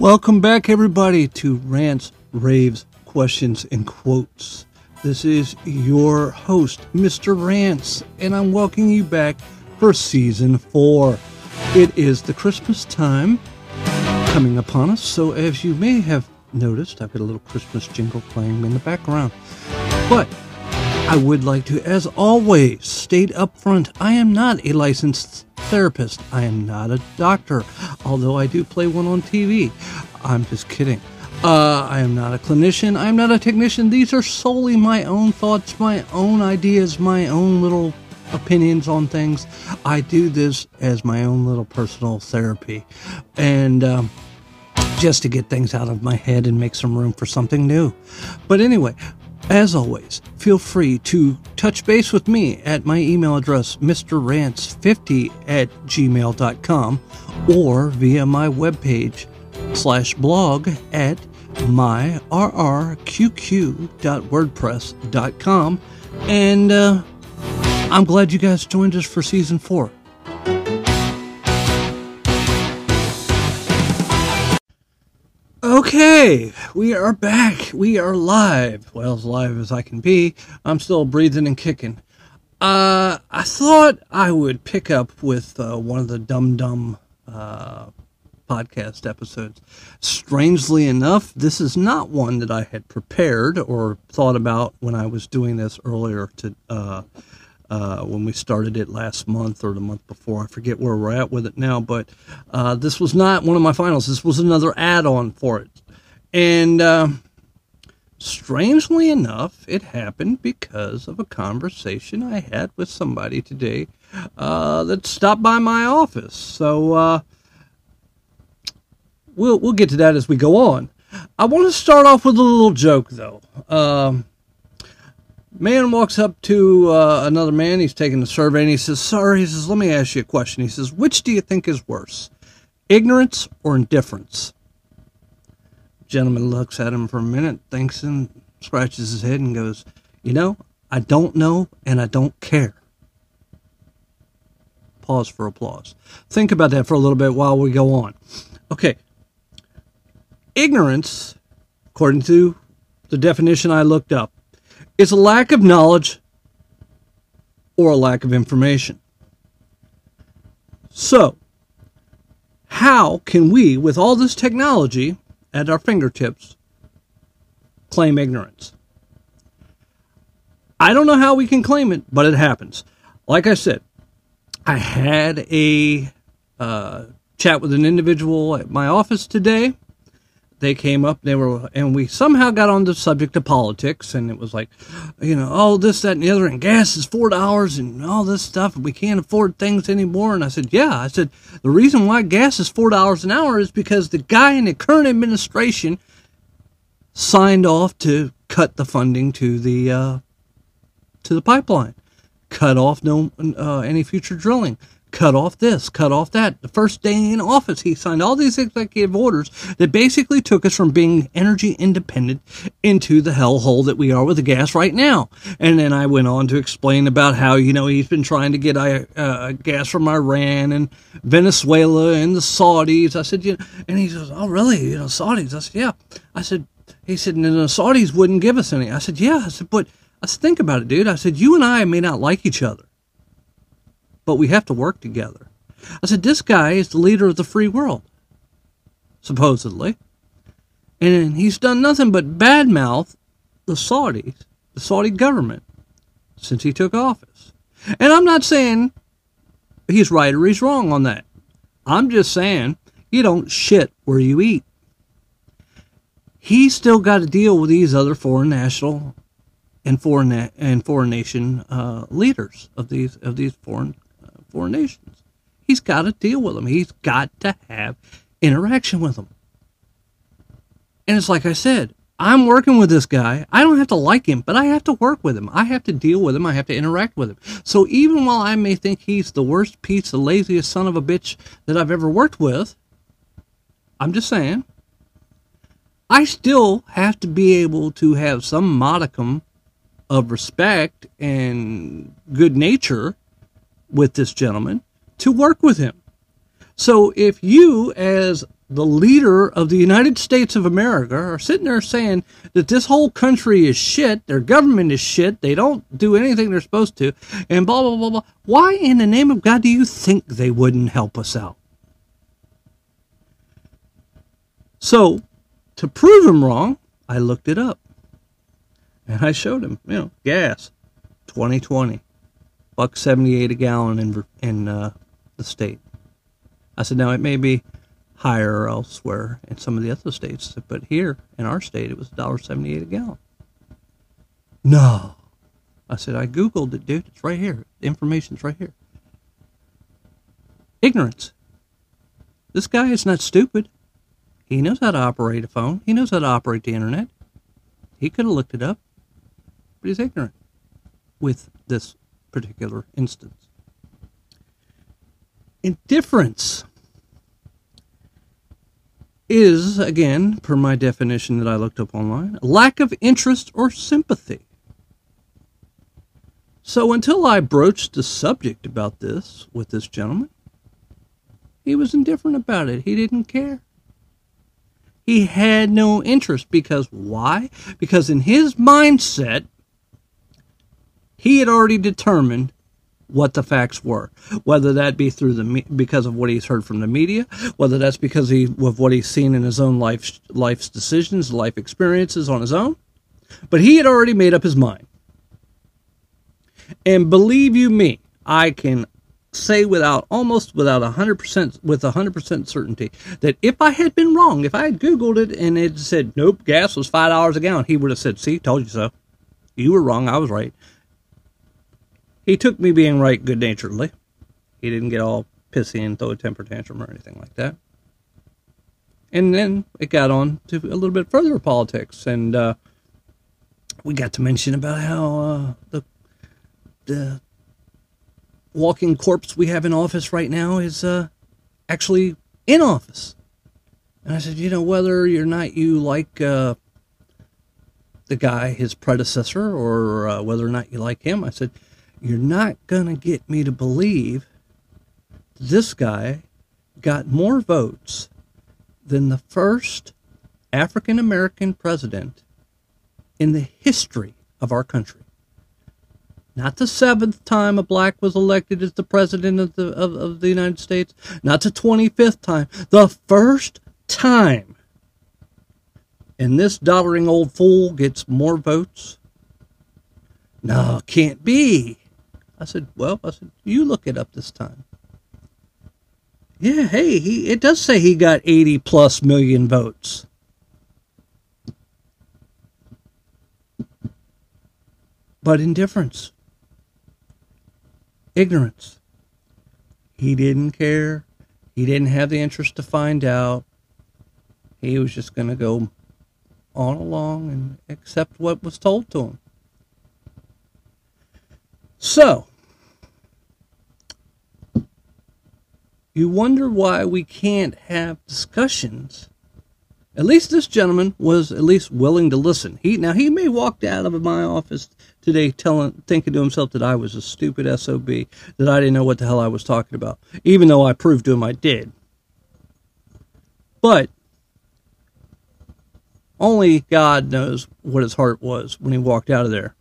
Welcome back, everybody, to Rants, Raves, Questions, and Quotes. This is your host, Mr. Rants, and I'm welcoming you back for season four. It is the Christmas time coming upon us, so as you may have noticed, I've got a little Christmas jingle playing in the background. But I would like to, as always, state up front I am not a licensed therapist. I am not a doctor, although I do play one on TV. I'm just kidding. Uh, I am not a clinician. I am not a technician. These are solely my own thoughts, my own ideas, my own little opinions on things. I do this as my own little personal therapy. And um, just to get things out of my head and make some room for something new. But anyway, as always, feel free to touch base with me at my email address, mrrants50 at gmail.com, or via my webpage slash blog at myrrqq.wordpress.com. And uh, I'm glad you guys joined us for season four. Okay, we are back. We are live. Well, as live as I can be. I'm still breathing and kicking. Uh, I thought I would pick up with uh, one of the Dum Dum uh, podcast episodes. Strangely enough, this is not one that I had prepared or thought about when I was doing this earlier to uh, when we started it last month or the month before. I forget where we're at with it now, but uh, this was not one of my finals. This was another add-on for it, and uh, strangely enough, it happened because of a conversation I had with somebody today uh, that stopped by my office. So uh, we'll we'll get to that as we go on. I want to start off with a little joke, though. Um, man walks up to uh, another man. He's taking a survey, and he says, "Sir," he says, "Let me ask you a question." He says, "Which do you think is worse, ignorance or indifference?" gentleman looks at him for a minute, thinks, and scratches his head, and goes, "You know, I don't know, and I don't care." Pause for applause. Think about that for a little bit while we go on. Okay, Ignorance, according to the definition I looked up, is a lack of knowledge or a lack of information. So, how can we, with all this technology at our fingertips, claim ignorance? I don't know how we can claim it, but it happens. Like I said, I had a uh, chat with an individual at my office today they came up they were and we somehow got on the subject of politics and it was like you know oh this that and the other and gas is four dollars and all this stuff and we can't afford things anymore. And i said yeah. I said the reason why gas is four dollars an hour is because the guy in the current administration signed off to cut the funding to the uh, to the pipeline cut off no uh, any future drilling cut off this, cut off that. The first day in office, he signed all these executive orders that basically took us from being energy independent into the hellhole that we are with the gas right now. And then I went on to explain about how, you know, he's been trying to get uh, gas from Iran and Venezuela and the Saudis. I said, you know, and he says, oh, really? You know, Saudis? I said, yeah. I said, he said, and the Saudis wouldn't give us any. I said, yeah. I said, but I said, think about it, dude. I said, you and I may not like each other but we have to work together. I said, This guy is the leader of the free world, supposedly. And he's done nothing but badmouth the Saudis, the Saudi government, since he took office. And I'm not saying he's right or he's wrong on that. I'm just saying you don't shit where you eat. He's still got to deal with these other foreign national and foreign and foreign nation uh, leaders of these of these foreign nations. He's got to deal with them. He's got to have interaction with them. And it's like I said, I'm working with this guy. I don't have to like him, but I have to work with him. I have to deal with him. I have to interact with him. So even while I may think he's the worst piece, the laziest son of a bitch that I've ever worked with, I'm just saying, I still have to be able to have some modicum of respect and good nature with this gentleman to work with him. So if you, as the leader of the United States of America are sitting there saying that this whole country is shit, their government is shit, they don't do anything they're supposed to, and blah, blah, blah, blah. Why in the name of God do you think they wouldn't help us out? So, to prove him wrong, I looked it up. And I showed him, you know, gas, 2020, buck 78 a gallon in, in uh, the state. I said, now it may be higher elsewhere in some of the other states, but here in our state it was $1.78 a gallon. No. I said, I Googled it, dude. It's right here. The information's right here. Ignorance. This guy is not stupid. He knows how to operate a phone. He knows how to operate the internet. He could have looked it up, but he's ignorant with this particular instance. Indifference is, again, per my definition that I looked up online, lack of interest or sympathy. So until I broached the subject about this with this gentleman, he was indifferent about it. He didn't care. He had no interest because why? Because in his mindset, he had already determined what the facts were, whether that be through the because of what he's heard from the media, whether that's because he of what he's seen in his own life life's decisions, life experiences on his own. But he had already made up his mind. And believe you me, I can say without almost without a 100% with a 100% certainty that if I had been wrong, if I had googled it and it said nope, gas was $5 a gallon, he would have said, "See, told you so. You were wrong, I was right." He took me being right good naturedly. He didn't get all pissy and throw a temper tantrum or anything like that. And then it got on to a little bit further politics, and uh, we got to mention about how uh, the the walking corpse we have in office right now is uh, actually in office. And I said, you know, whether or not you like uh, the guy, his predecessor, or uh, whether or not you like him, I said, you're not going to get me to believe this guy got more votes than the first African American president in the history of our country. Not the seventh time a black was elected as the president of the, of, of the United States, not the 25th time, the first time. And this doddering old fool gets more votes? No, can't be. I said, well, I said, you look it up this time. Yeah, hey, he, it does say he got 80 plus million votes. But indifference, ignorance. He didn't care. He didn't have the interest to find out. He was just going to go on along and accept what was told to him. So, you wonder why we can't have discussions. At least this gentleman was at least willing to listen. He now he may walk out of my office today telling thinking to himself that I was a stupid SOB, that I didn't know what the hell I was talking about, even though I proved to him I did. But only God knows what his heart was when he walked out of there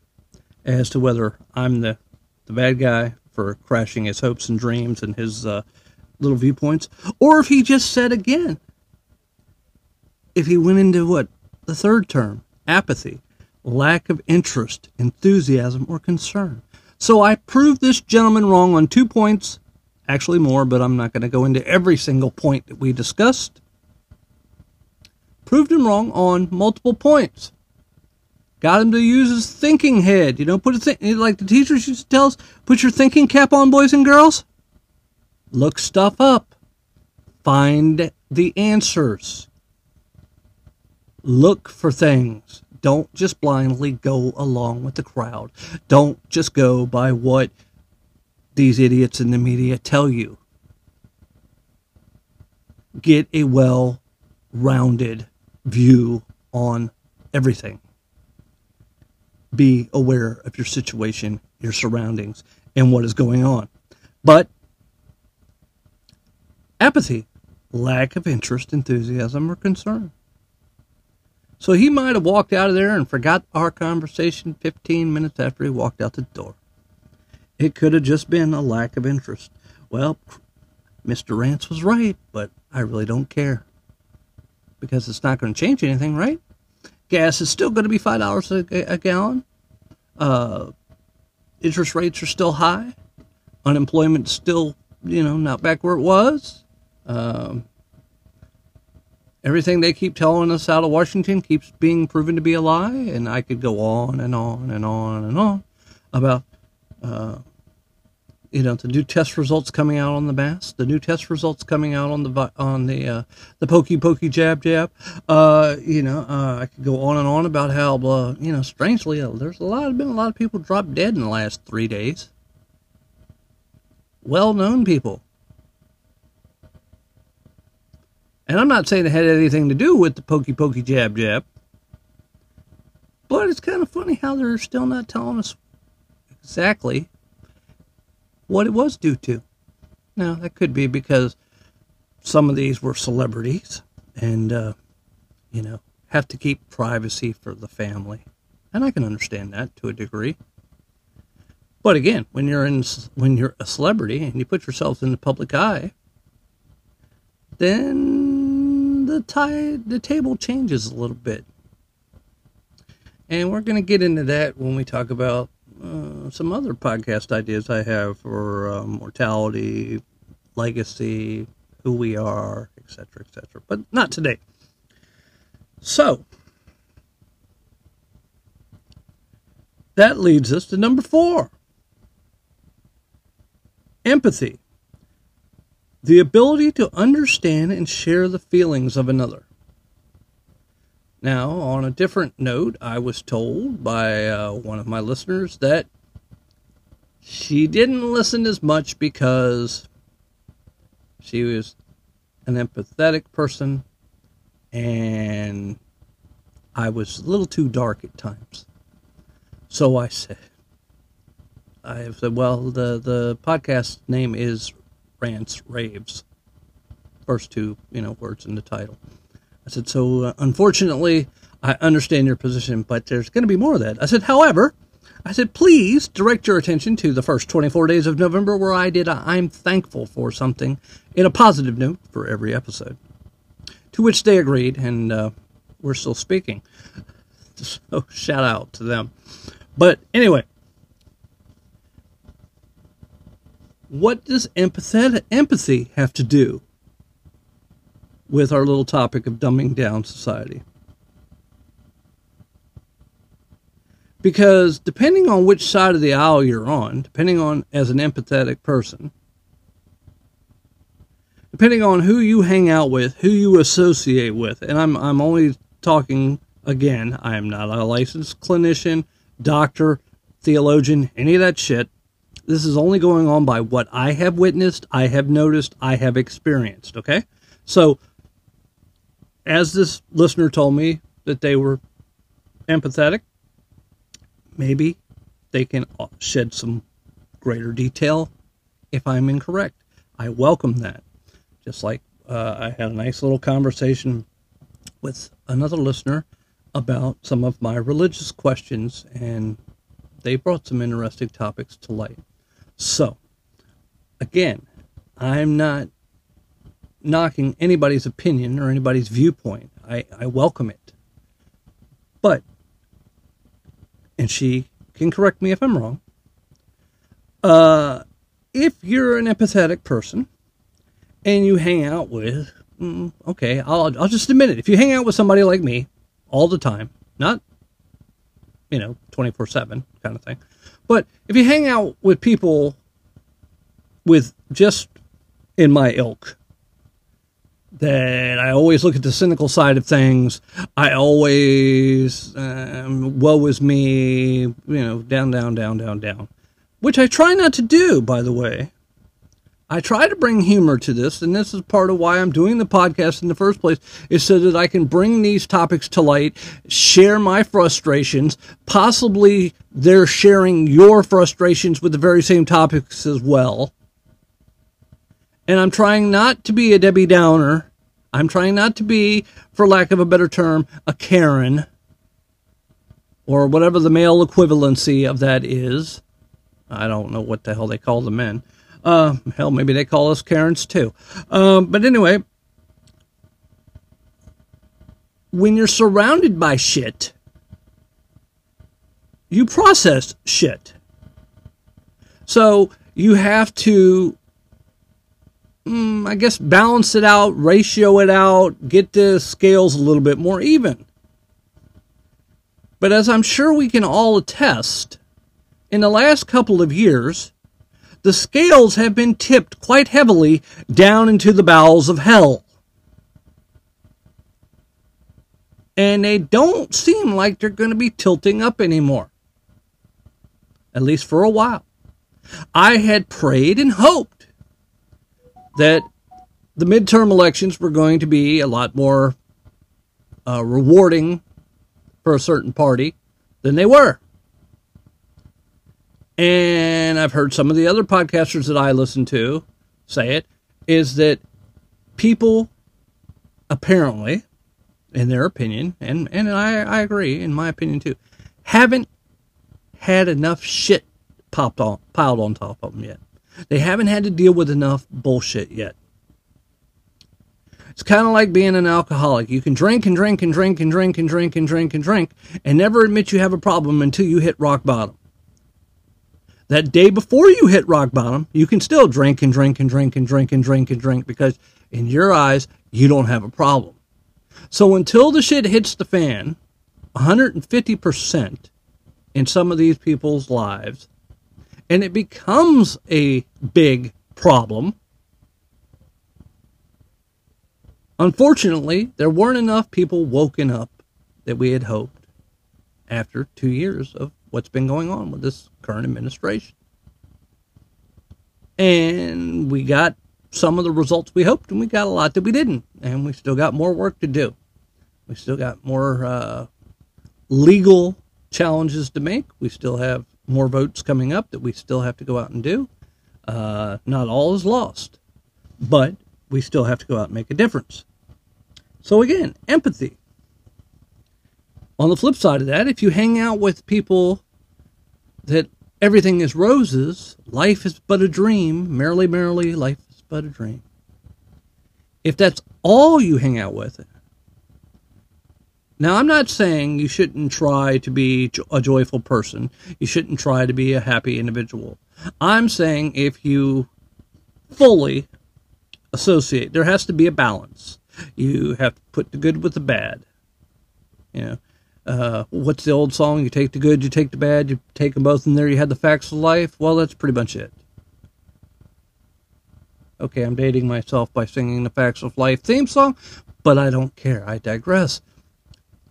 as to whether I'm the the bad guy for crashing his hopes and dreams and his uh, little viewpoints, or if he just said again, if he went into what the third term, apathy, lack of interest, enthusiasm, or concern. So I proved this gentleman wrong on two points, actually more, but I'm not going to go into every single point that we discussed. Proved him wrong on multiple points. Got him to use his thinking head. You know, put a thing like the teachers used to tell us, put your thinking cap on, boys and girls. Look stuff up. Find the answers. Look for things. Don't just blindly go along with the crowd. Don't just go by what these idiots in the media tell you. Get a well rounded view on everything be aware of your situation, your surroundings, and what is going on. But apathy lack of interest, enthusiasm, or concern. So he might have walked out of there and forgot our conversation 15 minutes after he walked out the door. It could have just been a lack of interest. Well, Mr. Rants was right, but I really don't care. Because it's not going to change anything, right? Gas is still going to be $5 a, a gallon. Uh, interest rates are still high. Unemployment's still, you know, not back where it was. Um, everything they keep telling us out of Washington keeps being proven to be a lie, and I could go on and on and on and on about, uh, you know, the new test results coming out on the mask, the new test results coming out on the on the uh, the pokey pokey jab jab. Uh, you know, uh, I could go on and on about how, uh, you know, strangely, uh, there's a lot been a lot of people dropped dead in the last three days. Well known people. And I'm not saying it had anything to do with the pokey pokey jab jab. But it's kind of funny how they're still not telling us exactly what it was due to. Now, that could be because some of these were celebrities and, uh, you know, have to keep privacy for the family. And I can understand that to a degree. But again, when you're in when you're a celebrity and you put yourself in the public eye, then the tie the table changes a little bit. And we're going to get into that when we talk about uh, some other podcast ideas I have for uh, mortality, legacy, who we are, etc., etc. But not today. So that leads us to number four empathy the ability to understand and share the feelings of another. Now, on a different note, I was told by uh, one of my listeners that she didn't listen as much because she was an empathetic person and I was a little too dark at times. So I said, I have said, well, the, the podcast name is Rants Raves. First two, you know, words in the title. I said, so uh, unfortunately, I understand your position, but there's going to be more of that. I said, however, I said, please direct your attention to the first 24 days of November where I did I'm thankful for something in a positive note for every episode. To which they agreed, and uh, we're still speaking. So shout out to them. But anyway, what does empathy have to do with our little topic of dumbing down society? Because depending on which side of the aisle you're on, depending on as an empathetic person, depending on who you hang out with, who you associate with, and I'm I'm only talking again, I am not a licensed clinician, doctor, theologian, any of that shit. This is only going on by what I have witnessed, I have noticed, I have experienced. Okay? So, as this listener told me that they were empathetic, maybe they can shed some greater detail if I'm incorrect. I welcome that. Just like uh, I had a nice little conversation with another listener about some of my religious questions, and they brought some interesting topics to light. So, again, I'm not knocking anybody's opinion or anybody's viewpoint. I, I welcome it. But, and she can correct me if I'm wrong, uh, if you're an empathetic person and you hang out with, mm, okay, I'll, I'll just admit it. If you hang out with somebody like me all the time, not, you know, 24 7 kind of thing, but if you hang out with people with just in my ilk, that I always look at the cynical side of things. I always, um, woe is me, you know, down, down, down, down, down. Which I try not to do, by the way. I try to bring humor to this, and this is part of why I'm doing the podcast in the first place, is so that I can bring these topics to light, share my frustrations. Possibly they're sharing your frustrations with the very same topics as well. And I'm trying not to be a Debbie Downer. I'm trying not to be, for lack of a better term, a Karen or whatever the male equivalency of that is. I don't know what the hell they call the men. Uh, hell, maybe they call us Karens too. Um, but anyway, when you're surrounded by shit, you process shit. So you have to, mm, I guess, balance it out, ratio it out, get the scales a little bit more even. But as I'm sure we can all attest, in the last couple of years, the scales have been tipped quite heavily down into the bowels of hell. And they don't seem like they're going to be tilting up anymore. At least for a while. I had prayed and hoped that the midterm elections were going to be a lot more uh, rewarding for a certain party than they were. And I've heard some of the other podcasters that I listen to say it is that people apparently, in their opinion, and, and I, I agree, in my opinion too, haven't had enough shit popped on, piled on top of them yet. They haven't had to deal with enough bullshit yet. It's kind of like being an alcoholic. You can drink and drink and drink and drink and drink and drink and drink and never admit you have a problem until you hit rock bottom. That day before you hit rock bottom, you can still drink and drink and drink and drink and drink and drink because in your eyes, you don't have a problem. So until the shit hits the fan, 150% in some of these people's lives, and it becomes a big problem, Unfortunately, there weren't enough people woken up that we had hoped after two years of what's been going on with this current administration. And we got some of the results we hoped, and we got a lot that we didn't. And we still got more work to do. We still got more uh, legal challenges to make. We still have more votes coming up that we still have to go out and do. Uh, not all is lost, but we still have to go out and make a difference. So, again, empathy. On the flip side of that, if you hang out with people that everything is roses, life is but a dream, merrily, merrily, life is but a dream. If that's all you hang out with, now I'm not saying you shouldn't try to be a joyful person, you shouldn't try to be a happy individual. I'm saying if you fully associate. There has to be a balance. You have to put the good with the bad. You know, uh, what's the old song? You take the good, you take the bad, you take them both and there, you had the facts of life. Well, that's pretty much it. Okay, I'm dating myself by singing the Facts of Life theme song, but I don't care. I digress.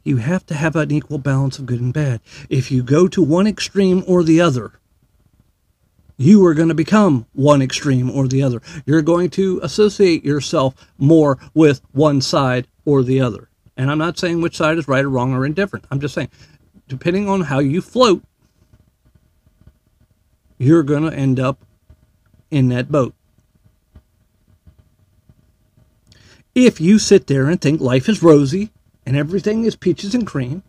You have to have an equal balance of good and bad. If you go to one extreme or the other, you are going to become one extreme or the other. You're going to associate yourself more with one side or the other. And I'm not saying which side is right or wrong or indifferent. I'm just saying, depending on how you float, you're going to end up in that boat. If you sit there and think life is rosy and everything is peaches and cream,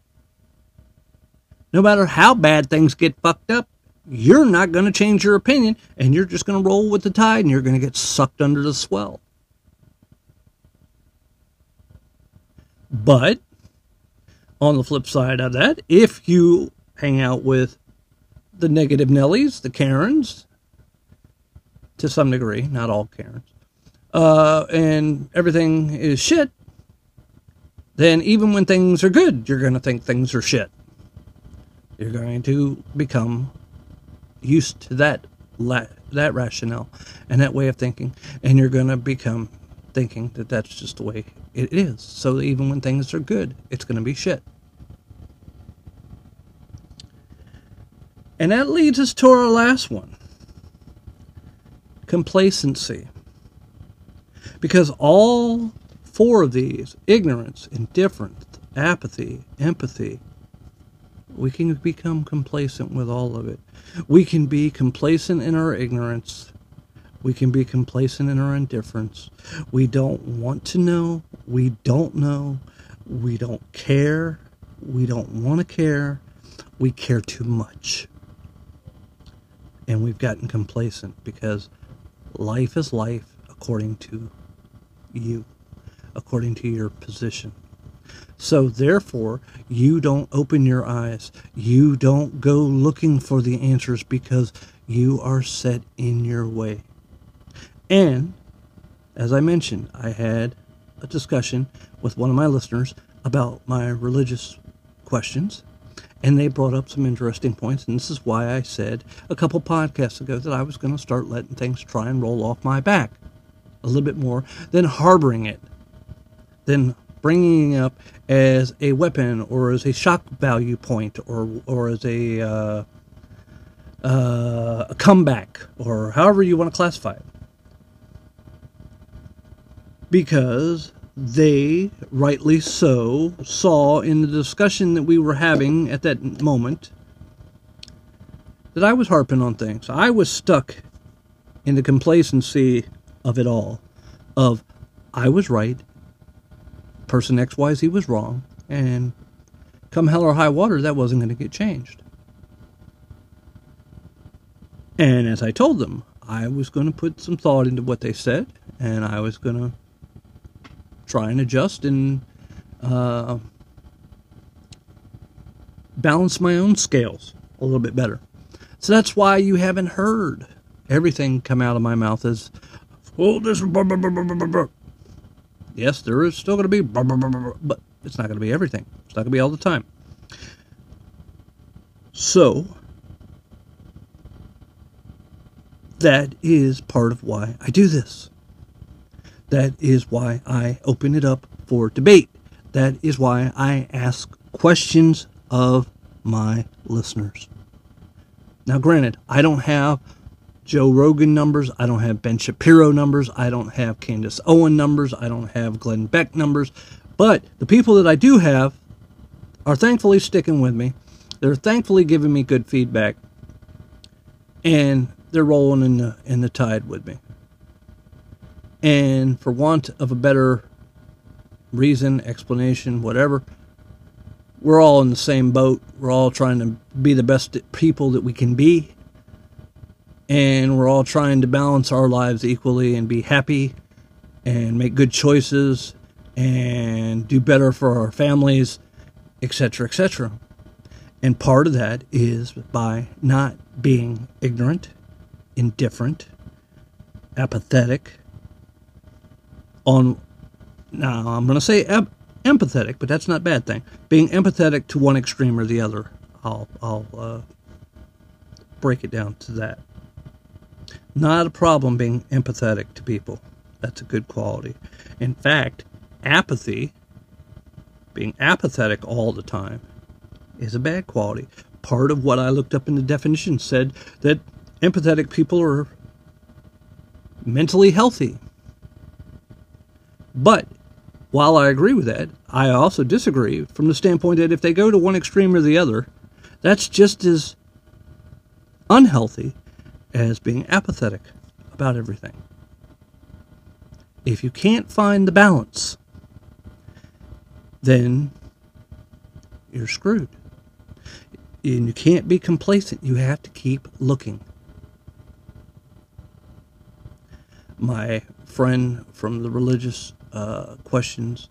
no matter how bad things get fucked up, you're not going to change your opinion and you're just going to roll with the tide and you're going to get sucked under the swell. But on the flip side of that, if you hang out with the negative Nellies, the Karens, to some degree, not all Karens, uh, and everything is shit, then even when things are good, you're going to think things are shit. You're going to become used to that that rationale and that way of thinking, and you're going to become thinking that that's just the way it is. So even when things are good, it's going to be shit. And that leads us to our last one complacency. Because all four of these ignorance, indifference, apathy, empathy we can become complacent with all of it. We can be complacent in our ignorance, We can be complacent in our indifference. We don't want to know. We don't know. We don't care. We don't want to care. We care too much. And we've gotten complacent because life is life according to you, according to your position. So therefore, you don't open your eyes. You don't go looking for the answers because you are set in your way. And as I mentioned, I had a discussion with one of my listeners about my religious questions, and they brought up some interesting points. And this is why I said a couple podcasts ago that I was going to start letting things try and roll off my back a little bit more than harboring it, than bringing it up as a weapon or as a shock value point or or as a uh, uh, a comeback or however you want to classify it. Because they, rightly so, saw in the discussion that we were having at that moment that I was harping on things. I was stuck in the complacency of it all, of I was right person XYZ was wrong, and come hell or high water, that wasn't going to get changed. And as I told them, I was going to put some thought into what they said, and I was going to try and adjust and uh, balance my own scales a little bit better. So that's why you haven't heard everything come out of my mouth as, well, this, blah, blah, blah, Yes, there is still going to be, but it's not going to be everything. It's not going to be all the time. So, that is part of why I do this. That is why I open it up for debate. That is why I ask questions of my listeners. Now, granted, I don't have Joe Rogan numbers. I don't have Ben Shapiro numbers. I don't have Candace Owen numbers. I don't have Glenn Beck numbers. But the people that I do have are thankfully sticking with me. They're thankfully giving me good feedback. And they're rolling in the in the tide with me. And for want of a better reason, explanation, whatever, we're all in the same boat. We're all trying to be the best people that we can be and we're all trying to balance our lives equally and be happy and make good choices and do better for our families, etc., etc. And part of that is by not being ignorant, indifferent, apathetic on now I'm going to say ep- empathetic, but that's not a bad thing. Being empathetic to one extreme or the other. I'll I'll uh, break it down to that. Not a problem being empathetic to people. That's a good quality. In fact, apathy, being apathetic all the time, is a bad quality. Part of what I looked up in the definition said that empathetic people are mentally healthy. But while I agree with that, I also disagree from the standpoint that if they go to one extreme or the other, that's just as unhealthy as being apathetic about everything. If you can't find the balance, then you're screwed. And you can't be complacent. You have to keep looking. My friend from the religious uh, questions,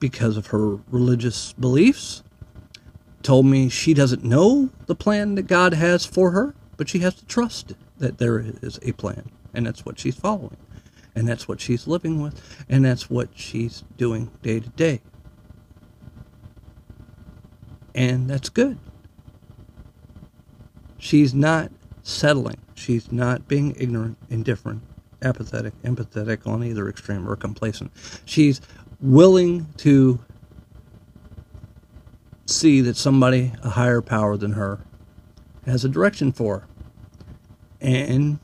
because of her religious beliefs, told me she doesn't know the plan that God has for her, but she has to trust that there is a plan, and that's what she's following, and that's what she's living with, and that's what she's doing day to day. And that's good. She's not settling. She's not being ignorant, indifferent, apathetic, empathetic on either extreme, or complacent. She's willing to see that somebody, a higher power than her, has a direction for her. And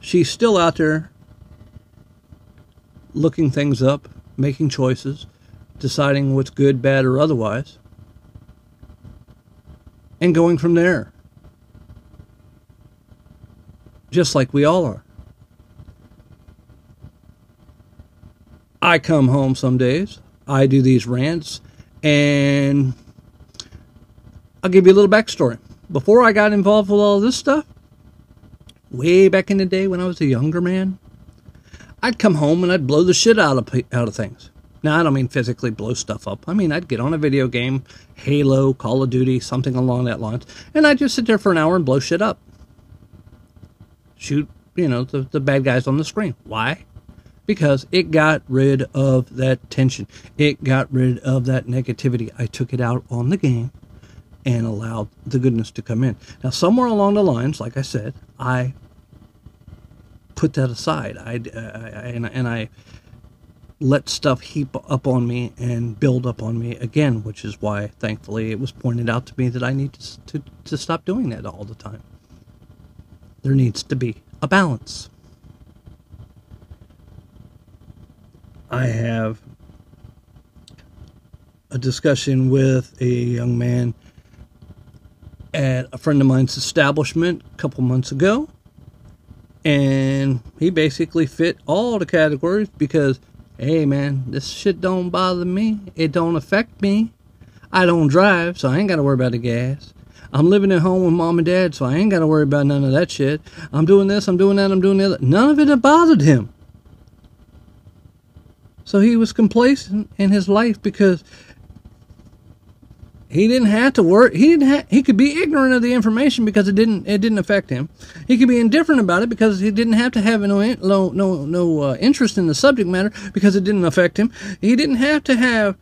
she's still out there looking things up, making choices, deciding what's good, bad, or otherwise, and going from there. just like we all are. I come home some days, I do these rants, and I'll give you a little backstory. Before I got involved with all this stuff, way back in the day when I was a younger man, I'd come home and I'd blow the shit out of out of things. Now I don't mean physically blow stuff up. I mean I'd get on a video game, Halo, Call of Duty, something along that lines, and I'd just sit there for an hour and blow shit up. Shoot, you know, the, the bad guys on the screen. Why? Because it got rid of that tension. It got rid of that negativity. I took it out on the game and allowed the goodness to come in. Now, somewhere along the lines, like I said, I put that aside. I, uh, I, I and, and I let stuff heap up on me and build up on me again, which is why, thankfully, it was pointed out to me that I need to, to, to stop doing that all the time. There needs to be a balance. I have a discussion with a young man at a friend of mine's establishment a couple months ago and he basically fit all the categories because hey man this shit don't bother me. It don't affect me. I don't drive so i ain't got to worry about the gas. I'm living at home with mom and dad so i ain't got to worry about none of that shit. I'm doing this i'm doing that i'm doing that none of it bothered him. So he was complacent in his life because he didn't have to work. He didn't. Ha- he could be ignorant of the information because it didn't. It didn't affect him. He could be indifferent about it because he didn't have to have no no no, no uh, interest in the subject matter because it didn't affect him. He didn't have to have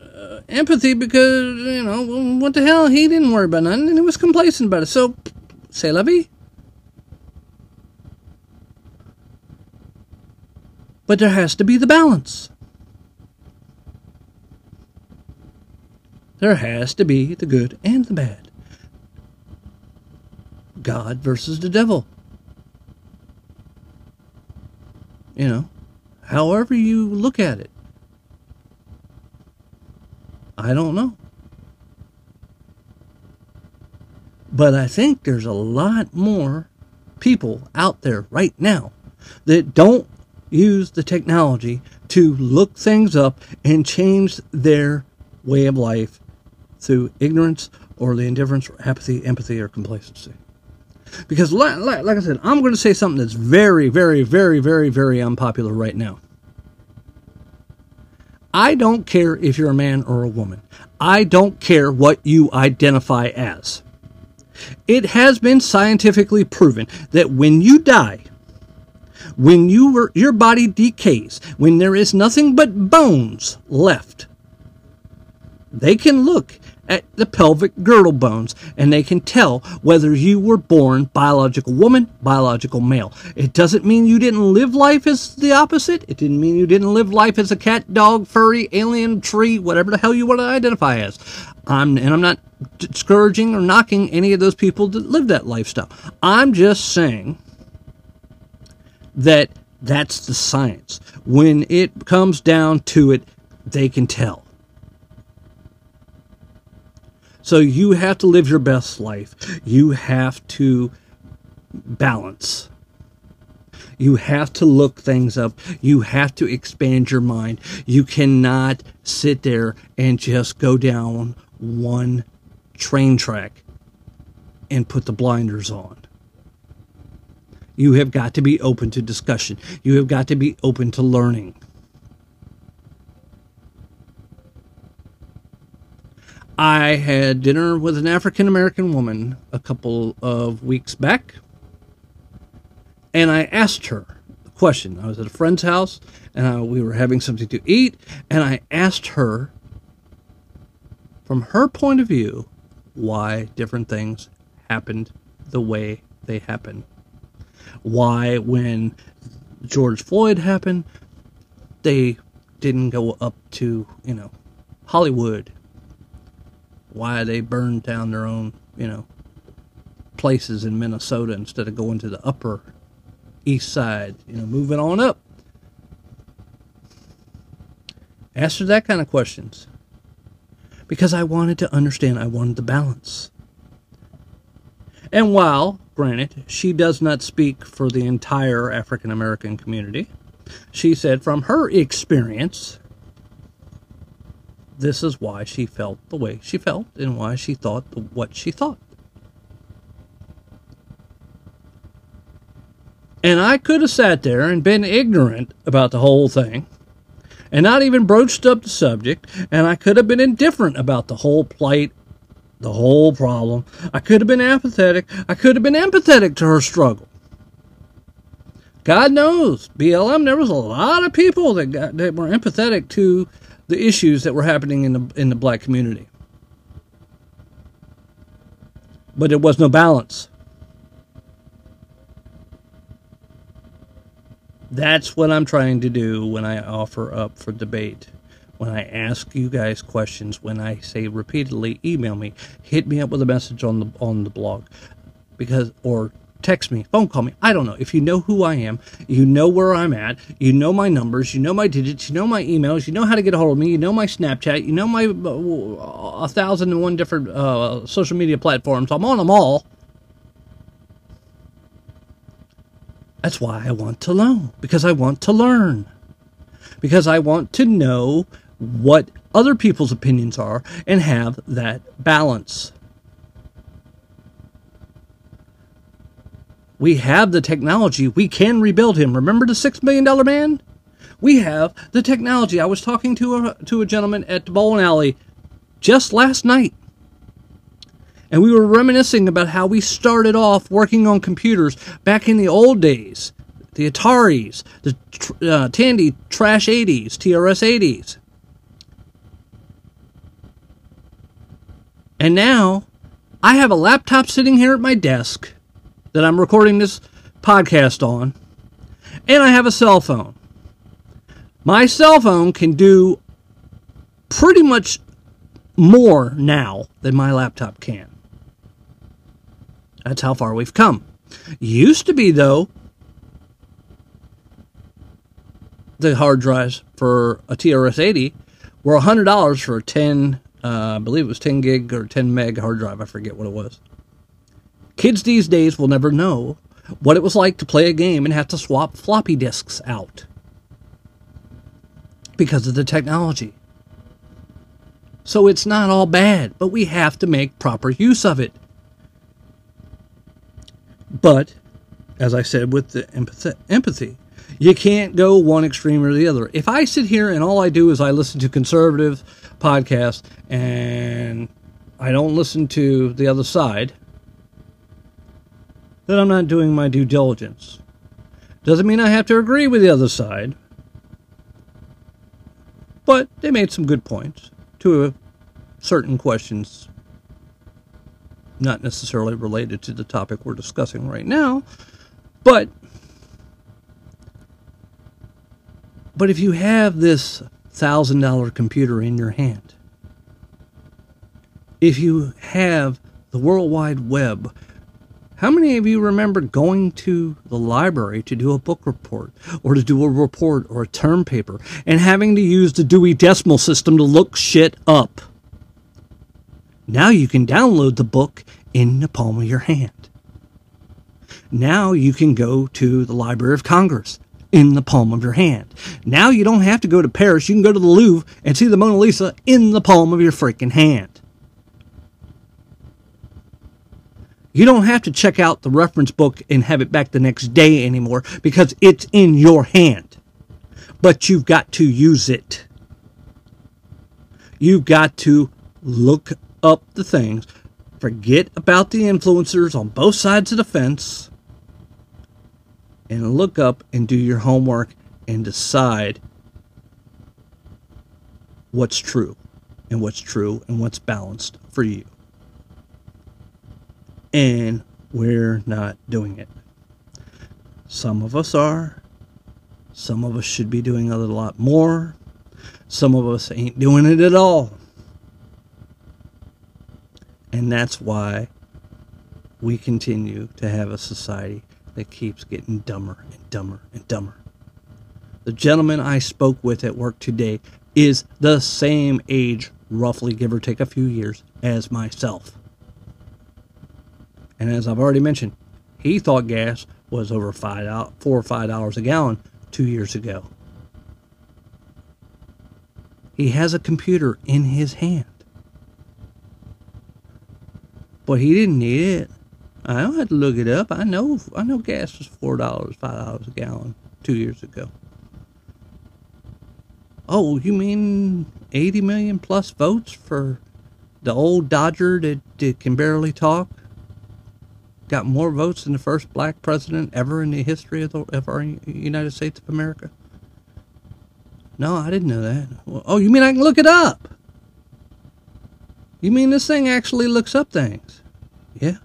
uh, empathy because you know what the hell. He didn't worry about nothing and he was complacent about it. So, say la vie. But there has to be the balance. There has to be the good and the bad. God versus the devil. You know, however you look at it. I don't know. But I think there's a lot more people out there right now that don't use the technology to look things up and change their way of life through ignorance or the indifference, or apathy, empathy, or complacency. Because, like, like I said, I'm going to say something that's very, very, very, very, very unpopular right now. I don't care if you're a man or a woman. I don't care what you identify as. It has been scientifically proven that when you die, when you were, your body decays, when there is nothing but bones left, they can look at the pelvic girdle bones and they can tell whether you were born biological woman, biological male. It doesn't mean you didn't live life as the opposite. It didn't mean you didn't live life as a cat, dog, furry, alien, tree, whatever the hell you want to identify as. I'm, and I'm not discouraging or knocking any of those people that live that lifestyle. I'm just saying that that's the science. When it comes down to it, they can tell. So you have to live your best life. You have to balance. You have to look things up. You have to expand your mind. You cannot sit there and just go down one train track and put the blinders on. You have got to be open to discussion. You have got to be open to learning. I had dinner with an African American woman a couple of weeks back, and I asked her a question. I was at a friend's house, and I, we were having something to eat, and I asked her, from her point of view, why different things happened the way they happened. Why, when George Floyd happened, they didn't go up to, you know, Hollywood why they burned down their own, you know, places in Minnesota instead of going to the upper east side, you know, moving on up. Ask her that kind of questions. Because I wanted to understand, I wanted the balance. And while, granted, she does not speak for the entire African American community, she said from her experience, this is why she felt the way she felt and why she thought what she thought. And I could have sat there and been ignorant about the whole thing and not even broached up the subject, and I could have been indifferent about the whole plight, the whole problem. I could have been apathetic. I could have been empathetic to her struggle. God knows, BLM, there was a lot of people that got that were empathetic to the issues that were happening in the in the black community. But there was no balance. That's what I'm trying to do when I offer up for debate. When I ask you guys questions, when I say repeatedly, email me, hit me up with a message on the on the blog, because or text me, phone call me. I don't know. If you know who I am, you know where I'm at, you know my numbers, you know my digits, you know my emails, you know how to get a hold of me, you know my Snapchat, you know my uh, a thousand and one different uh, social media platforms. I'm on them all. That's why I want to know, because I want to learn, because I want to know what other people's opinions are and have that balance. We have the technology. We can rebuild him. Remember the $6 million man? We have the technology. I was talking to a, to a gentleman at the bowling alley just last night. And we were reminiscing about how we started off working on computers back in the old days the Ataris, the uh, Tandy Trash 80s, TRS 80s. And now I have a laptop sitting here at my desk that I'm recording this podcast on, and I have a cell phone. My cell phone can do pretty much more now than my laptop can. That's how far we've come. Used to be, though, the hard drives for a TRS 80 were $100 for a 10, uh, I believe it was 10 gig or 10 meg hard drive. I forget what it was. Kids these days will never know what it was like to play a game and have to swap floppy disks out because of the technology. So it's not all bad, but we have to make proper use of it. But, as I said with the empathy, you can't go one extreme or the other. If I sit here and all I do is I listen to conservative podcasts and I don't listen to the other side, that I'm not doing my due diligence. Doesn't mean I have to agree with the other side, but they made some good points to certain questions, not necessarily related to the topic we're discussing right now, but but if you have this thousand dollar computer in your hand, if you have the World Wide Web how many of you remember going to the library to do a book report or to do a report or a term paper and having to use the Dewey Decimal System to look shit up? Now you can download the book in the palm of your hand. Now you can go to the Library of Congress in the palm of your hand. Now you don't have to go to Paris. You can go to the Louvre and see the Mona Lisa in the palm of your freaking hand. You don't have to check out the reference book and have it back the next day anymore because it's in your hand. But you've got to use it. You've got to look up the things. Forget about the influencers on both sides of the fence and look up and do your homework and decide what's true and what's true and what's balanced for you and we're not doing it. Some of us are. Some of us should be doing a lot more. Some of us ain't doing it at all. And that's why we continue to have a society that keeps getting dumber and dumber and dumber. The gentleman I spoke with at work today is the same age, roughly give or take a few years, as myself And as I've already mentioned, he thought gas was over five four or five dollars a gallon two years ago. He has a computer in his hand. But he didn't need it. I don't have to look it up. I know I know gas was four dollars, five dollars a gallon two years ago. Oh, you mean eighty million plus votes for the old Dodger that, that can barely talk? Got more votes than the first black president ever in the history of, the, of our United States of America? No, I didn't know that. Well, oh, you mean I can look it up? You mean this thing actually looks up things? Yeah.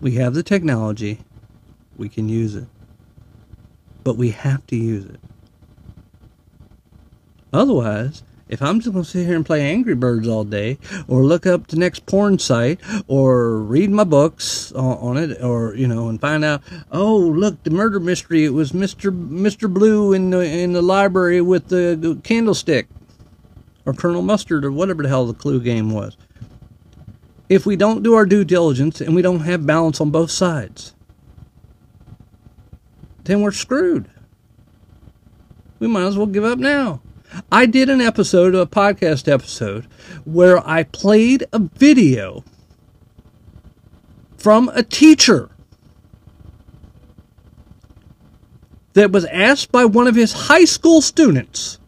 We have the technology. We can use it. But we have to use it. Otherwise, if I'm just going to sit here and play Angry Birds all day, or look up the next porn site, or read my books on it, or you know, and find out, oh look, the murder mystery, it was Mister Mister Blue in the in the library with the candlestick, or Colonel Mustard, or whatever the hell the clue game was. If we don't do our due diligence and we don't have balance on both sides, then we're screwed. We might as well give up now. I did an episode, a podcast episode, where I played a video from a teacher that was asked by one of his high school students.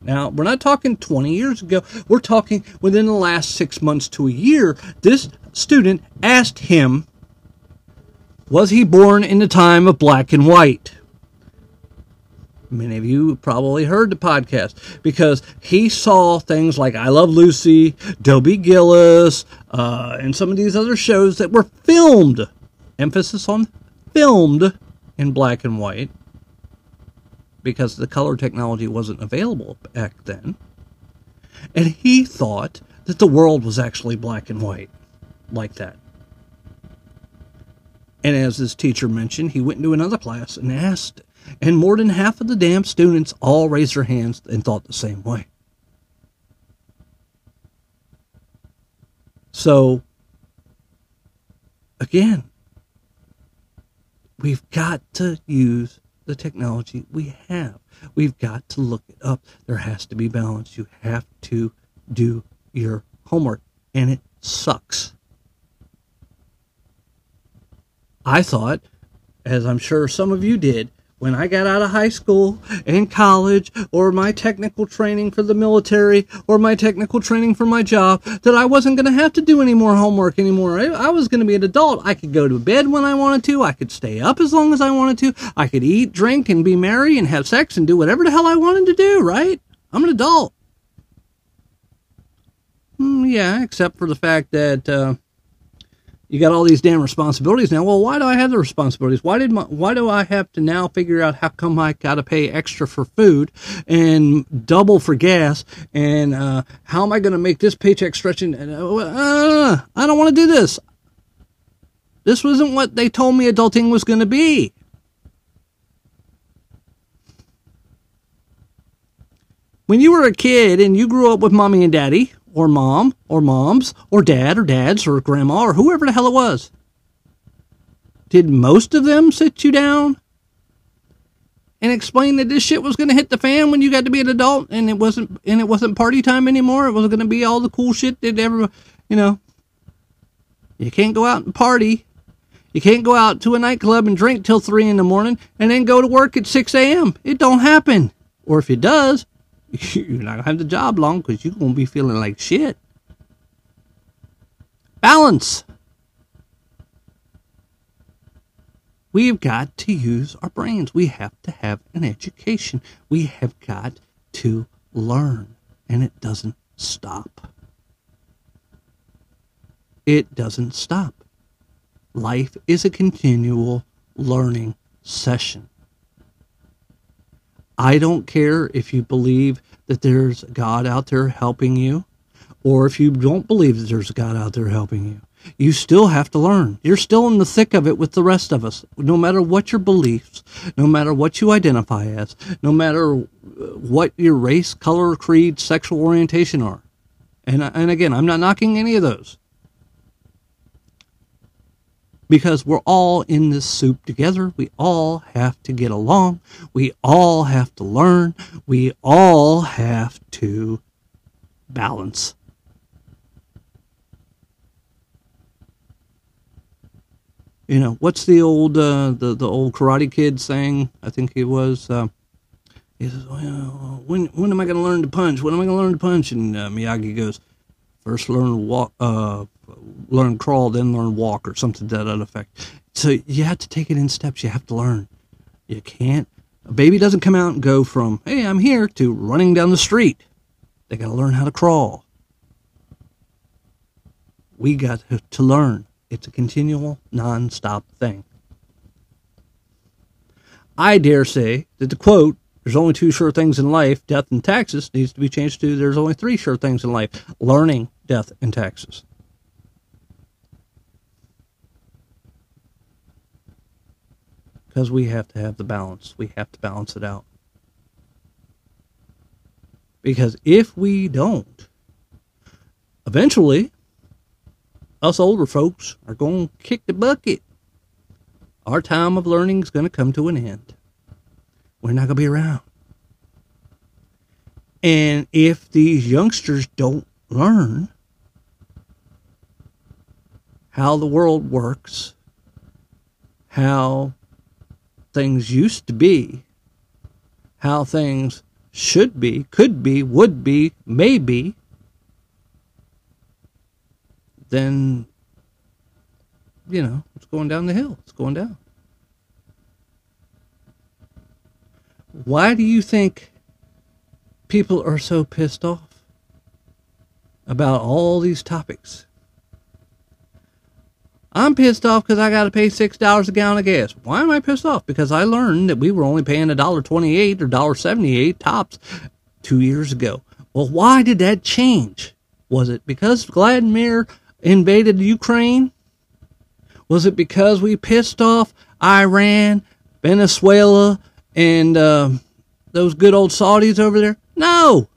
Now, we're not talking 20 years ago. We're talking within the last six months to a year. This student asked him, Was he born in the time of black and white? Many of you probably heard the podcast because he saw things like I Love Lucy, Dobie Gillis, uh, and some of these other shows that were filmed, emphasis on filmed in black and white because the color technology wasn't available back then. And he thought that the world was actually black and white like that. And as his teacher mentioned, he went into another class and asked and more than half of the damn students all raised their hands and thought the same way. So, again, we've got to use the technology we have. We've got to look it up. There has to be balance. You have to do your homework, and it sucks. I thought, as I'm sure some of you did, when I got out of high school and college or my technical training for the military or my technical training for my job that I wasn't going to have to do any more homework anymore. I, I was going to be an adult. I could go to bed when I wanted to. I could stay up as long as I wanted to. I could eat, drink, and be merry and have sex and do whatever the hell I wanted to do, right? I'm an adult. Mm, yeah, except for the fact that, uh, you got all these damn responsibilities now. Well, why do I have the responsibilities? Why did my, why do I have to now figure out how come I got to pay extra for food and double for gas? And uh, how am I going to make this paycheck stretching? Uh, I don't want to do this. This wasn't what they told me adulting was going to be. When you were a kid and you grew up with mommy and daddy, or mom or moms or dad or dads or grandma or whoever the hell it was. Did most of them sit you down and explain that this shit was going to hit the fan when you got to be an adult and it wasn't and it wasn't party time anymore? It was going to be all the cool shit that ever, you know. You can't go out and party. You can't go out to a nightclub and drink till 3 in the morning and then go to work at 6 a.m. It don't happen. Or if it does, you're not gonna have the job long because you're gonna be feeling like shit. Balance. We've got to use our brains. We have to have an education. We have got to learn, and it doesn't stop. It doesn't stop. Life is a continual learning session. I don't care if you believe that there's God out there helping you, or if you don't believe that there's God out there helping you. You still have to learn. You're still in the thick of it with the rest of us. No matter what your beliefs, no matter what you identify as, no matter uh, what your race, color, creed, sexual orientation are. And, and again, I'm not knocking any of those. Because we're all in this soup together. We all have to get along. We all have to learn. We all have to balance. You know, what's the old uh, the the old Karate Kid saying? I think it was. Uh, he says, well, when when am I going to learn to punch? When am I going to learn to punch? And uh, Miyagi goes, first learn to walk, uh, learn crawl, then learn walk, or something to that effect. So you have to take it in steps. You have to learn. You can't. A baby doesn't come out and go from "Hey, I'm here" to running down the street. They got to learn how to crawl. We got to learn. It's a continual, non-stop thing. I dare say that the quote there's only two sure things in life, death and taxes, needs to be changed to there's only three sure things in life learning, death, and taxes. Because we have to have the balance. We have to balance it out. Because if we don't, eventually, us older folks are going to kick the bucket. Our time of learning is going to come to an end we're not going to be around. And if these youngsters don't learn how the world works, how things used to be, how things should be, could be, would be, may be, then, you know, it's going down the hill. It's going down. Why do you think people are so pissed off about all these topics? I'm pissed off because I got to pay six dollars a gallon of gas. Why am I pissed off? Because I learned that we were only paying a dollar twenty-eight or dollar seventy-eight tops two years ago. Well, why did that change? Was it because Vladimir invaded Ukraine? Was it because we pissed off Iran, Venezuela, and uh, those good old Saudis over there? No.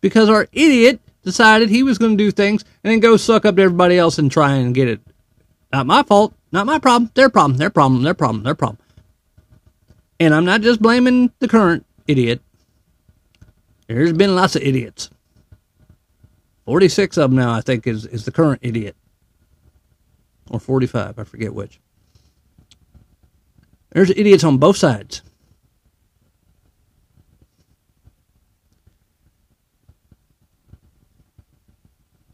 Because our idiot decided he was going to do things and then go suck up to everybody else and try and get it. Not my fault. Not my problem. Their problem. Their problem. Their problem. Their problem. And I'm not just blaming the current idiot. There's been lots of idiots. 46 of them now, I think, is, is the current idiot. Or 45, I forget which. There's idiots on both sides.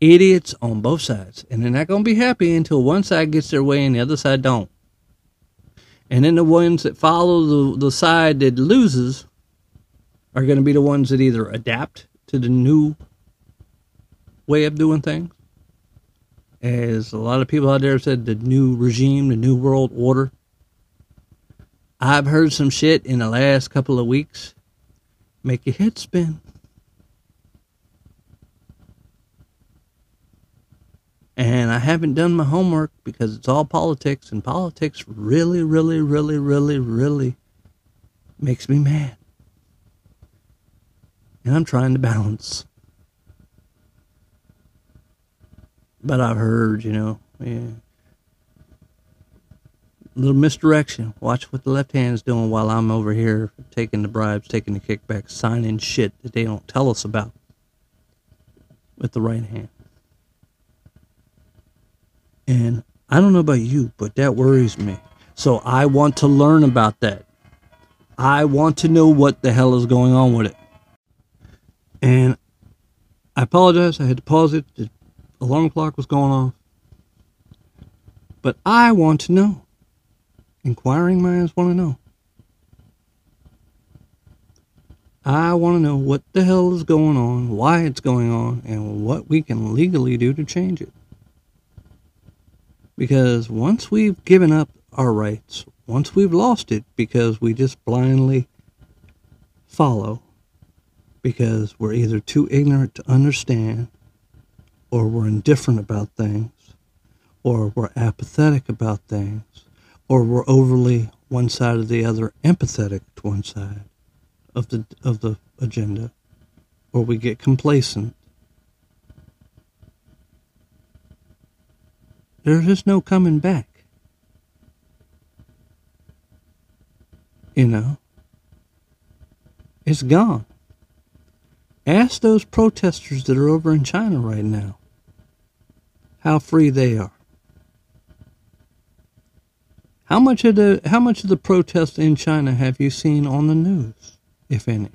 Idiots on both sides. And they're not going to be happy until one side gets their way and the other side don't. And then the ones that follow the, the side that loses are going to be the ones that either adapt to the new way of doing things. As a lot of people out there said, the new regime, the new world order. I've heard some shit in the last couple of weeks make your head spin. And I haven't done my homework because it's all politics, and politics really, really, really, really, really makes me mad. And I'm trying to balance. But I've heard, you know, yeah, little misdirection. Watch what the left hand's doing while I'm over here taking the bribes, taking the kickbacks, signing shit that they don't tell us about with the right hand. And I don't know about you, but that worries me. So I want to learn about that. I want to know what the hell is going on with it. And I apologize. I had to pause it. The alarm clock was going off. But I want to know. Inquiring minds want to know. I want to know what the hell is going on, why it's going on, and what we can legally do to change it. Because once we've given up our rights, once we've lost it because we just blindly follow, because we're either too ignorant to understand, or we're indifferent about things, or we're apathetic about things, or we're overly one side or the other empathetic to one side of the of the agenda, or we get complacent. There is just no coming back. You know, it's gone. Ask those protesters that are over in China right now how free they are. How much of the how much of the protests in China have you seen on the news, if any?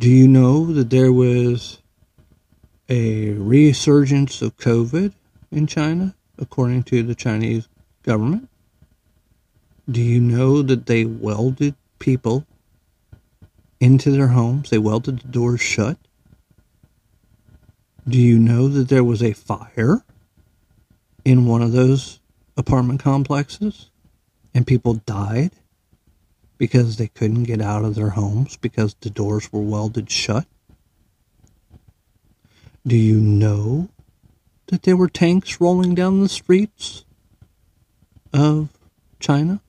Do you know that there was a resurgence of COVID in China, according to the Chinese government? Do you know that they welded people into their homes? They welded the doors shut. Do you know that there was a fire in one of those apartment complexes and people died because they couldn't get out of their homes because the doors were welded shut? Do you know that there were tanks rolling down the streets of China?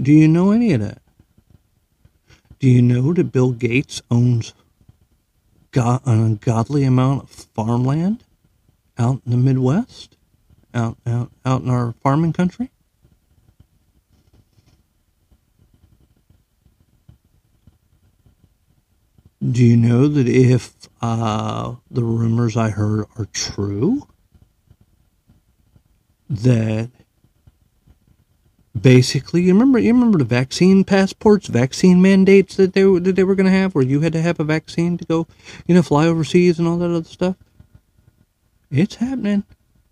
Do you know any of that? Do you know that Bill Gates owns an ungodly amount of farmland out in the Midwest? Out, out, out in our farming country? Do you know that if uh, the rumors I heard are true, that basically, you remember, you remember the vaccine passports, vaccine mandates that they that they were going to have, where you had to have a vaccine to go, you know, fly overseas and all that other stuff. It's happening,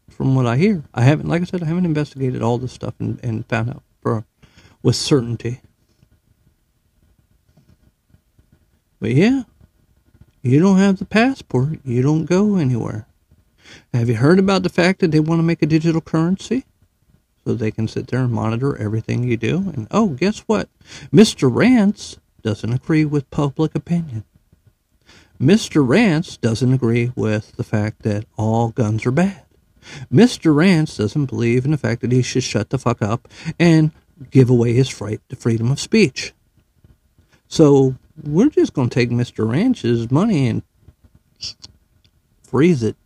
from what I hear. I haven't, like I said, I haven't investigated all this stuff and, and found out for with certainty. But yeah, you don't have the passport, you don't go anywhere. Have you heard about the fact that they want to make a digital currency? So they can sit there and monitor everything you do. And oh, guess what? Mr. Rants doesn't agree with public opinion. Mr. Rants doesn't agree with the fact that all guns are bad. Mr. Rants doesn't believe in the fact that he should shut the fuck up and give away his right to freedom of speech. So we're just going to take Mr. Rants's money and freeze it.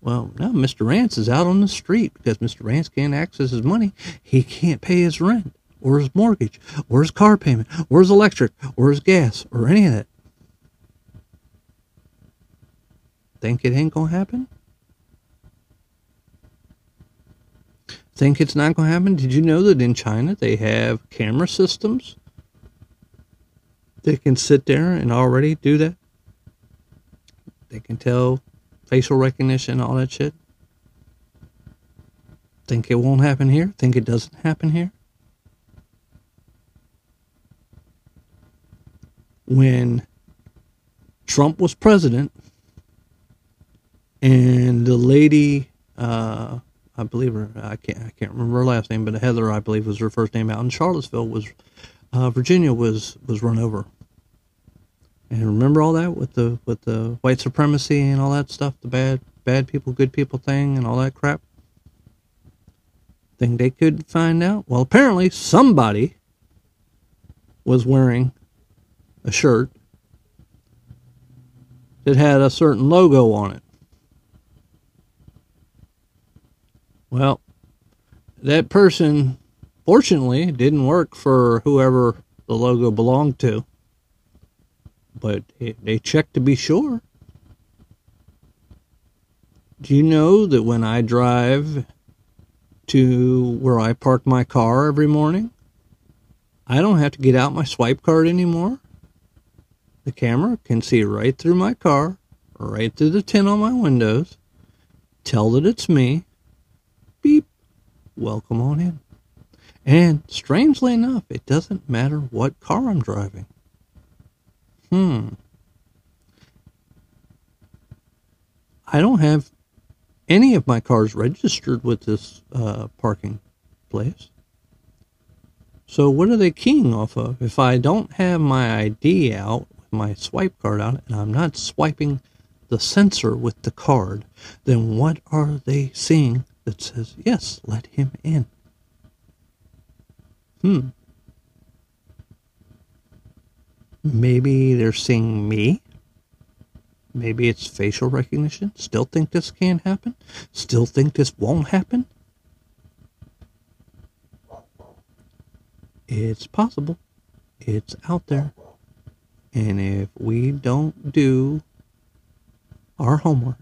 Well, now Mr. Rants is out on the street because Mr. Rants can't access his money. He can't pay his rent or his mortgage or his car payment or his electric or his gas or any of that. Think it ain't going to happen? Think it's not going to happen? Did you know that in China they have camera systems they can sit there and already do that. They can tell facial recognition, all that shit. Think it won't happen here? Think it doesn't happen here? When Trump was president and the lady, uh, I believe her, I can't, I can't remember her last name, but Heather, I believe was her first name out in Charlottesville was uh, Virginia was was run over. And remember all that with the with the white supremacy and all that stuff, the bad bad people, good people thing, and all that crap. Think they could find out? Well, apparently somebody was wearing a shirt that had a certain logo on it. Well, that person Fortunately, it didn't work for whoever the logo belonged to. But it, they checked to be sure. Do you know that when I drive to where I park my car every morning, I don't have to get out my swipe card anymore? The camera can see right through my car, right through the tint on my windows, tell that it's me. Beep. Welcome on in. And strangely enough, it doesn't matter what car I'm driving. Hmm. I don't have any of my cars registered with this uh, parking place. So what are they keying off of? If I don't have my ID out my swipe card out and I'm not swiping the sensor with the card, then what are they seeing that says, yes, let him in? Hmm. Maybe they're seeing me Maybe it's facial recognition. Still think this can't happen? Still think this won't happen? It's possible. It's out there. And if we don't do our homework,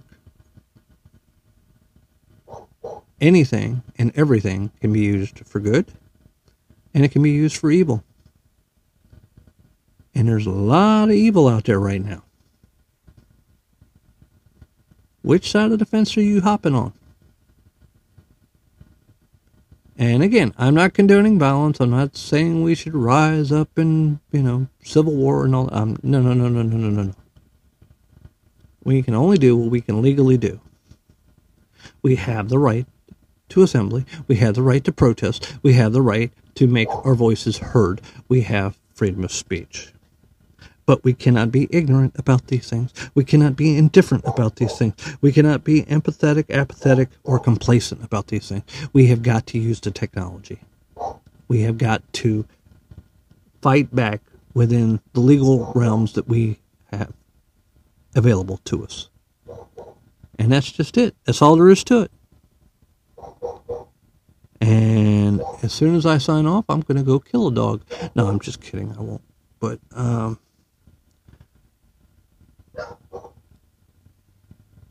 anything and everything can be used for good and it can be used for evil. And there's a lot of evil out there right now. Which side of the fence are you hopping on? And again, I'm not condoning violence. I'm not saying we should rise up in, you know, civil war and all. Um, no, no, no, no, no, no, no, no. We can only do what we can legally do. We have the right to assembly. We have the right to protest. We have the right to make our voices heard. We have freedom of speech. But we cannot be ignorant about these things. We cannot be indifferent about these things. We cannot be empathetic, apathetic, or complacent about these things. We have got to use the technology. We have got to fight back within the legal realms that we have available to us. And that's just it. That's all there is to it. And as soon as I sign off, I'm going to go kill a dog. No, I'm just kidding. I won't. But, um,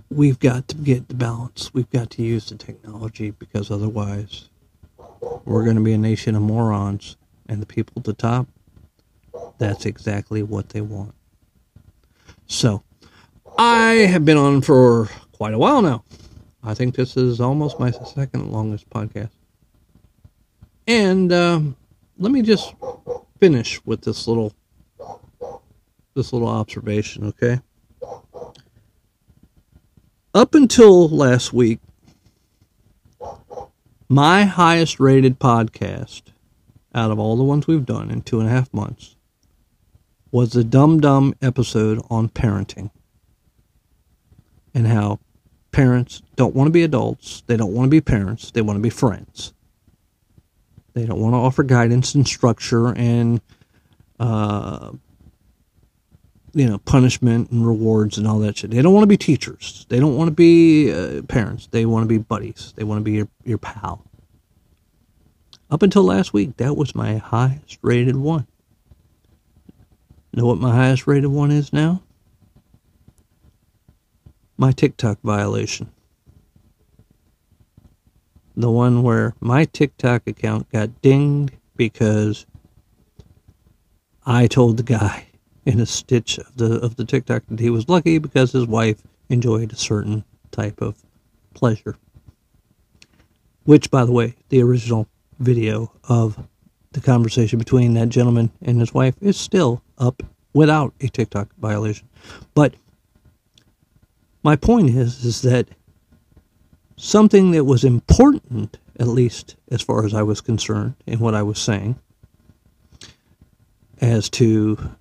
we've got to get the balance. We've got to use the technology because otherwise we're going to be a nation of morons. And the people at the top, that's exactly what they want. So, I have been on for quite a while now. I think this is almost my second longest podcast. And um, let me just finish with this little this little observation, okay? up until last week, my highest rated podcast out of all the ones we've done in two and a half months was the Dumb Dumb episode on parenting and how parents don't want to be adults, they don't want to be parents, they want to be friends. They don't want to offer guidance and structure and uh, you know punishment and rewards and all that shit. They don't want to be teachers. They don't want to be uh, parents. They want to be buddies. They want to be your your pal. Up until last week, that was my highest rated one. Know what my highest rated one is now? My TikTok violation. The one where my TikTok account got dinged because I told the guy in a stitch of the of the TikTok that he was lucky because his wife enjoyed a certain type of pleasure. Which, by the way, the original video of the conversation between that gentleman and his wife is still up without a TikTok violation. But my point is is that something that was important, at least as far as I was concerned in what I was saying, as to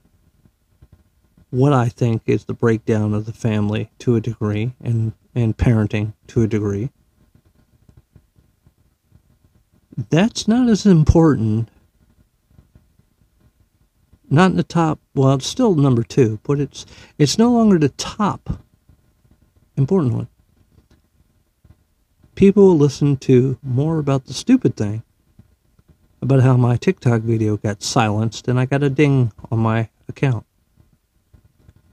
what I think is the breakdown of the family to a degree and, and parenting to a degree. That's not as important. Not in the top. Well, it's still number two, but it's it's no longer the top important one. People listen to more about the stupid thing, about how my TikTok video got silenced and I got a ding on my account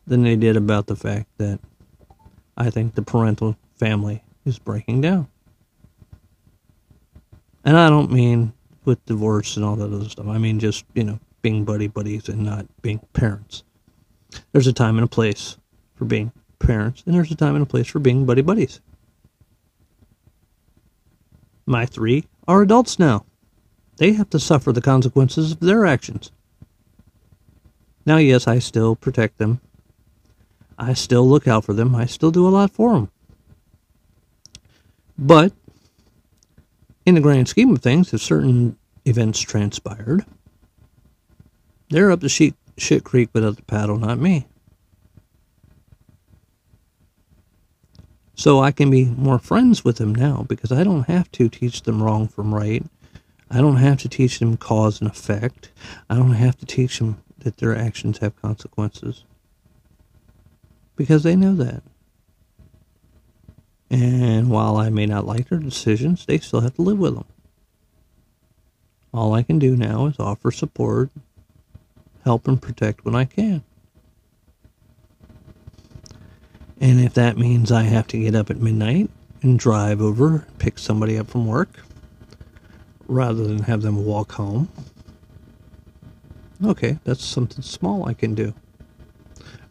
than they did about the fact that I think the parental family is breaking down. And I don't mean with divorce and all that other stuff. I mean just, you know, being buddy buddies and not being parents. There's a time and a place for being parents, and there's a time and a place for being buddy buddies. My three are adults now. They have to suffer the consequences of their actions. Now, yes, I still protect them I still look out for them. I still do a lot for them. But in the grand scheme of things, if certain events transpired, they're up the shit, creek without the paddle, not me. So I can be more friends with them now because I don't have to teach them wrong from right. I don't have to teach them cause and effect. I don't have to teach them that their actions have consequences. because they know that. And while I may not like their decisions, they still have to live with them. All I can do now is offer support, help, and protect when I can. And if that means I have to get up at midnight and drive over, pick somebody up from work, rather than have them walk home, okay, that's something small I can do.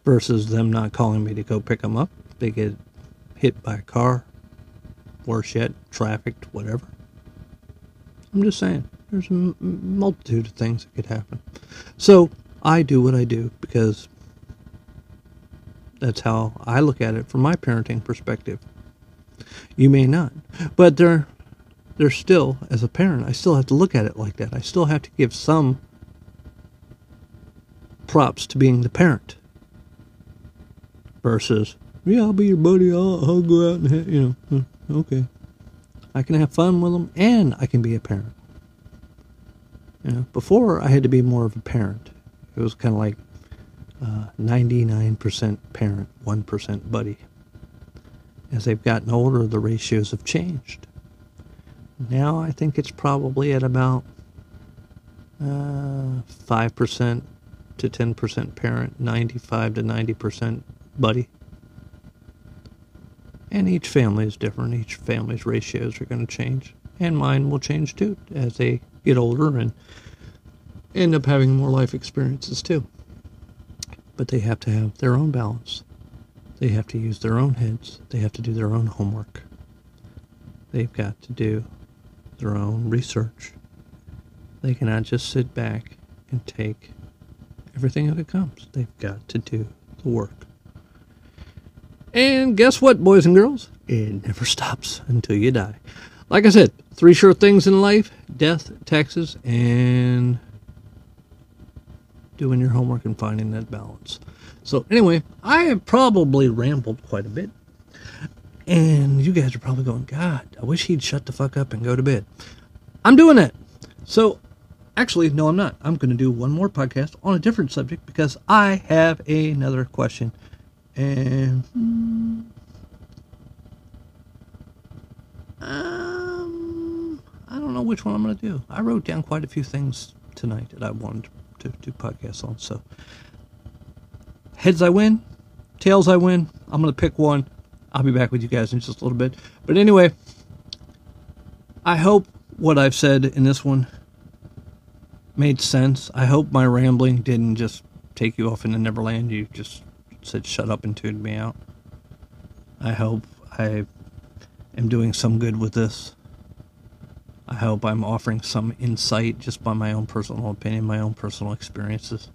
Versus them not calling me to go pick them up. They get hit by a car, worse yet, trafficked, whatever. I'm just saying, there's a multitude of things that could happen. So I do what I do because that's how I look at it from my parenting perspective. You may not, but there, there's still, as a parent, I still have to look at it like that. I still have to give some props to being the parent versus, yeah, I'll be your buddy. I'll, I'll go out and, ha-, you know, hmm, okay. I can have fun with them and I can be a parent. You know, before I had to be more of a parent. It was kind of like uh, 99% parent, 1% buddy. As they've gotten older, the ratios have changed. Now I think it's probably at about uh, 5% to 10% parent, 95 to 90% buddy. And each family is different. Each family's ratios are going to change. And mine will change too as they get older and end up having more life experiences too. But they have to have their own balance. They have to use their own heads. They have to do their own homework. They've got to do their own research. They cannot just sit back and take everything that it comes. They've got to do the work. And guess what, boys and girls? It never stops until you die. Like I said, three sure things in life death, taxes, and doing your homework and finding that balance. So, anyway, I have probably rambled quite a bit. And you guys are probably going, God, I wish he'd shut the fuck up and go to bed. I'm doing that. So, actually, no, I'm not. I'm going to do one more podcast on a different subject because I have another question. And. Um, I don't know which one I'm going to do. I wrote down quite a few things tonight that I wanted to do podcasts on. So, heads I win, tails I win. I'm going to pick one. I'll be back with you guys in just a little bit. But anyway, I hope what I've said in this one made sense. I hope my rambling didn't just take you off into Neverland. You just said shut up and tuned me out. I hope I am doing some good with this. I hope I'm offering some insight just by my own personal opinion, my own personal experiences.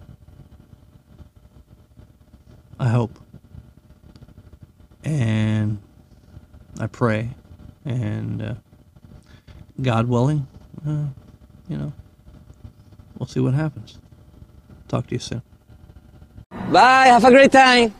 I hope. And I pray. And uh, God willing, uh, you know, we'll see what happens. Talk to you soon. Bye. Have a great time.